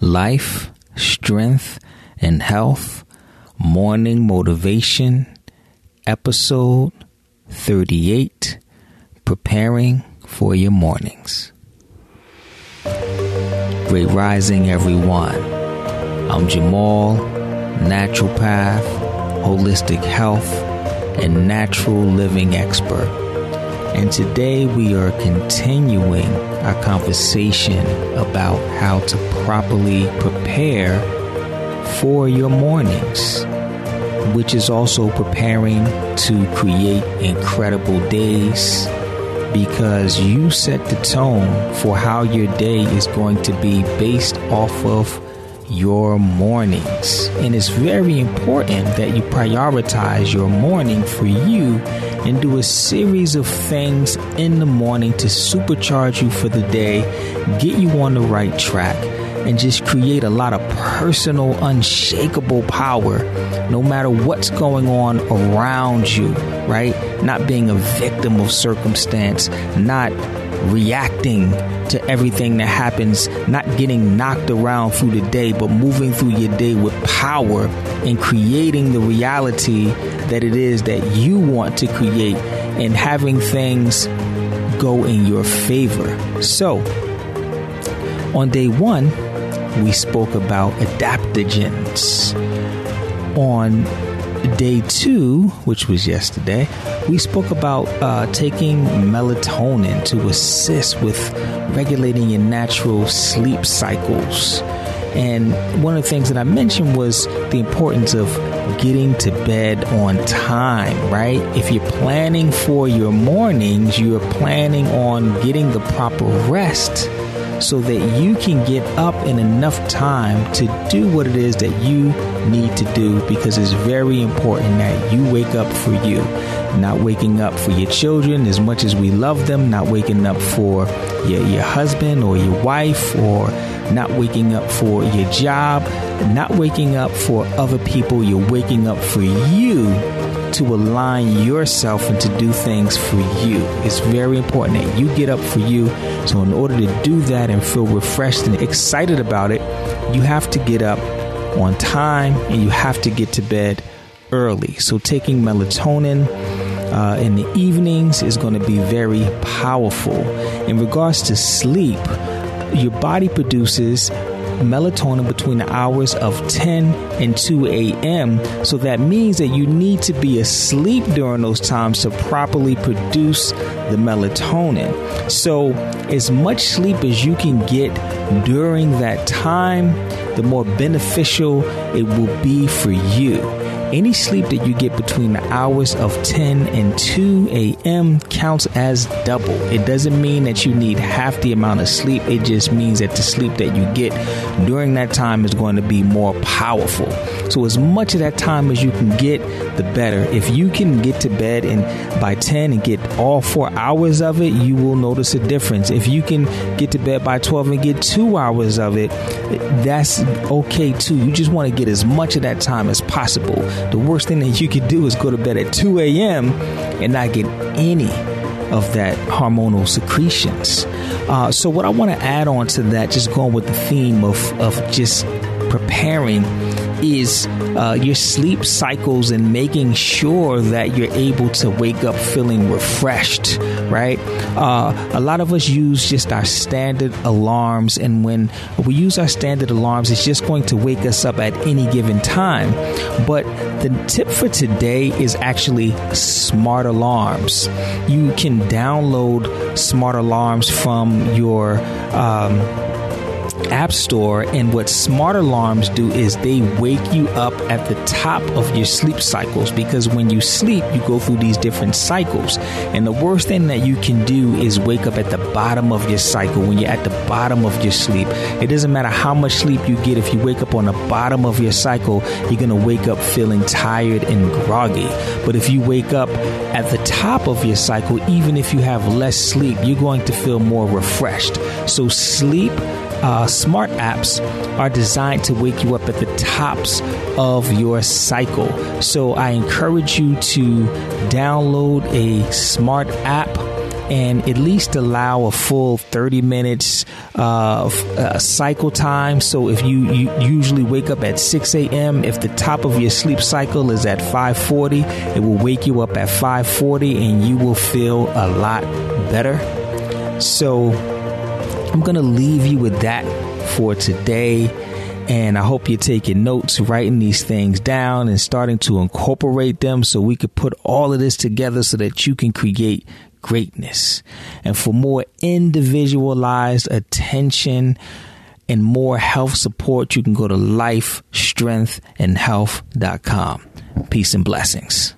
life, strength, and health morning motivation, episode 38 Preparing for Your Mornings. Great rising, everyone. I'm Jamal, naturopath, holistic health, and natural living expert. And today we are continuing our conversation about how to properly prepare for your mornings, which is also preparing to create incredible days because you set the tone for how your day is going to be based off of your mornings. And it's very important that you prioritize your morning for you and do a series of things in the morning to supercharge you for the day, get you on the right track and just create a lot of personal, unshakable power no matter what's going on around you, right? Not being a victim of circumstance, not reacting to everything that happens, not getting knocked around through the day, but moving through your day with power and creating the reality that it is that you want to create and having things go in your favor. So, on day one, we spoke about adaptogens. On day two, which was yesterday, we spoke about uh, taking melatonin to assist with regulating your natural sleep cycles. And one of the things that I mentioned was the importance of getting to bed on time, right? If you're planning for your mornings, you're planning on getting the proper rest so that you can get up in enough time to do what it is that you need to do because it's very important that you wake up for you. Not waking up for your children as much as we love them, not waking up for your, your husband or your wife, or not waking up for your job, not waking up for other people. You're waking up for you to align yourself and to do things for you. It's very important that you get up for you. So, in order to do that and feel refreshed and excited about it, you have to get up on time and you have to get to bed early. So, taking melatonin. Uh, in the evenings is going to be very powerful. In regards to sleep, your body produces melatonin between the hours of 10 and 2 a.m. So that means that you need to be asleep during those times to properly produce the melatonin. So, as much sleep as you can get during that time, the more beneficial it will be for you. Any sleep that you get between the hours of 10 and 2 a.m. counts as double. It doesn't mean that you need half the amount of sleep, it just means that the sleep that you get during that time is going to be more powerful. So, as much of that time as you can get, the better. If you can get to bed and by 10 and get all four hours of it, you will notice a difference. If you can get to bed by 12 and get two hours of it, that's okay too. You just want to get as much of that time as possible. The worst thing that you could do is go to bed at 2 a.m. and not get any of that hormonal secretions. Uh, so, what I want to add on to that, just going with the theme of, of just preparing is uh, your sleep cycles and making sure that you're able to wake up feeling refreshed, right? Uh, a lot of us use just our standard alarms, and when we use our standard alarms, it's just going to wake us up at any given time. But the tip for today is actually smart alarms. You can download smart alarms from your um, App Store, and what smart alarms do is they wake you up at the top of your sleep cycles because when you sleep, you go through these different cycles. And the worst thing that you can do is wake up at the bottom of your cycle when you're at the bottom of your sleep. It doesn't matter how much sleep you get, if you wake up on the bottom of your cycle, you're going to wake up feeling tired and groggy. But if you wake up at the top of your cycle, even if you have less sleep, you're going to feel more refreshed. So, sleep uh, smart apps are designed to wake you up at the tops of your cycle. So I encourage you to download a smart app and at least allow a full 30 minutes of uh, cycle time. So if you, you usually wake up at 6 a.m., if the top of your sleep cycle is at 540, it will wake you up at 540 and you will feel a lot better. So I'm going to leave you with that for today. And I hope you're taking notes, writing these things down, and starting to incorporate them so we could put all of this together so that you can create greatness. And for more individualized attention and more health support, you can go to lifestrengthandhealth.com. Peace and blessings.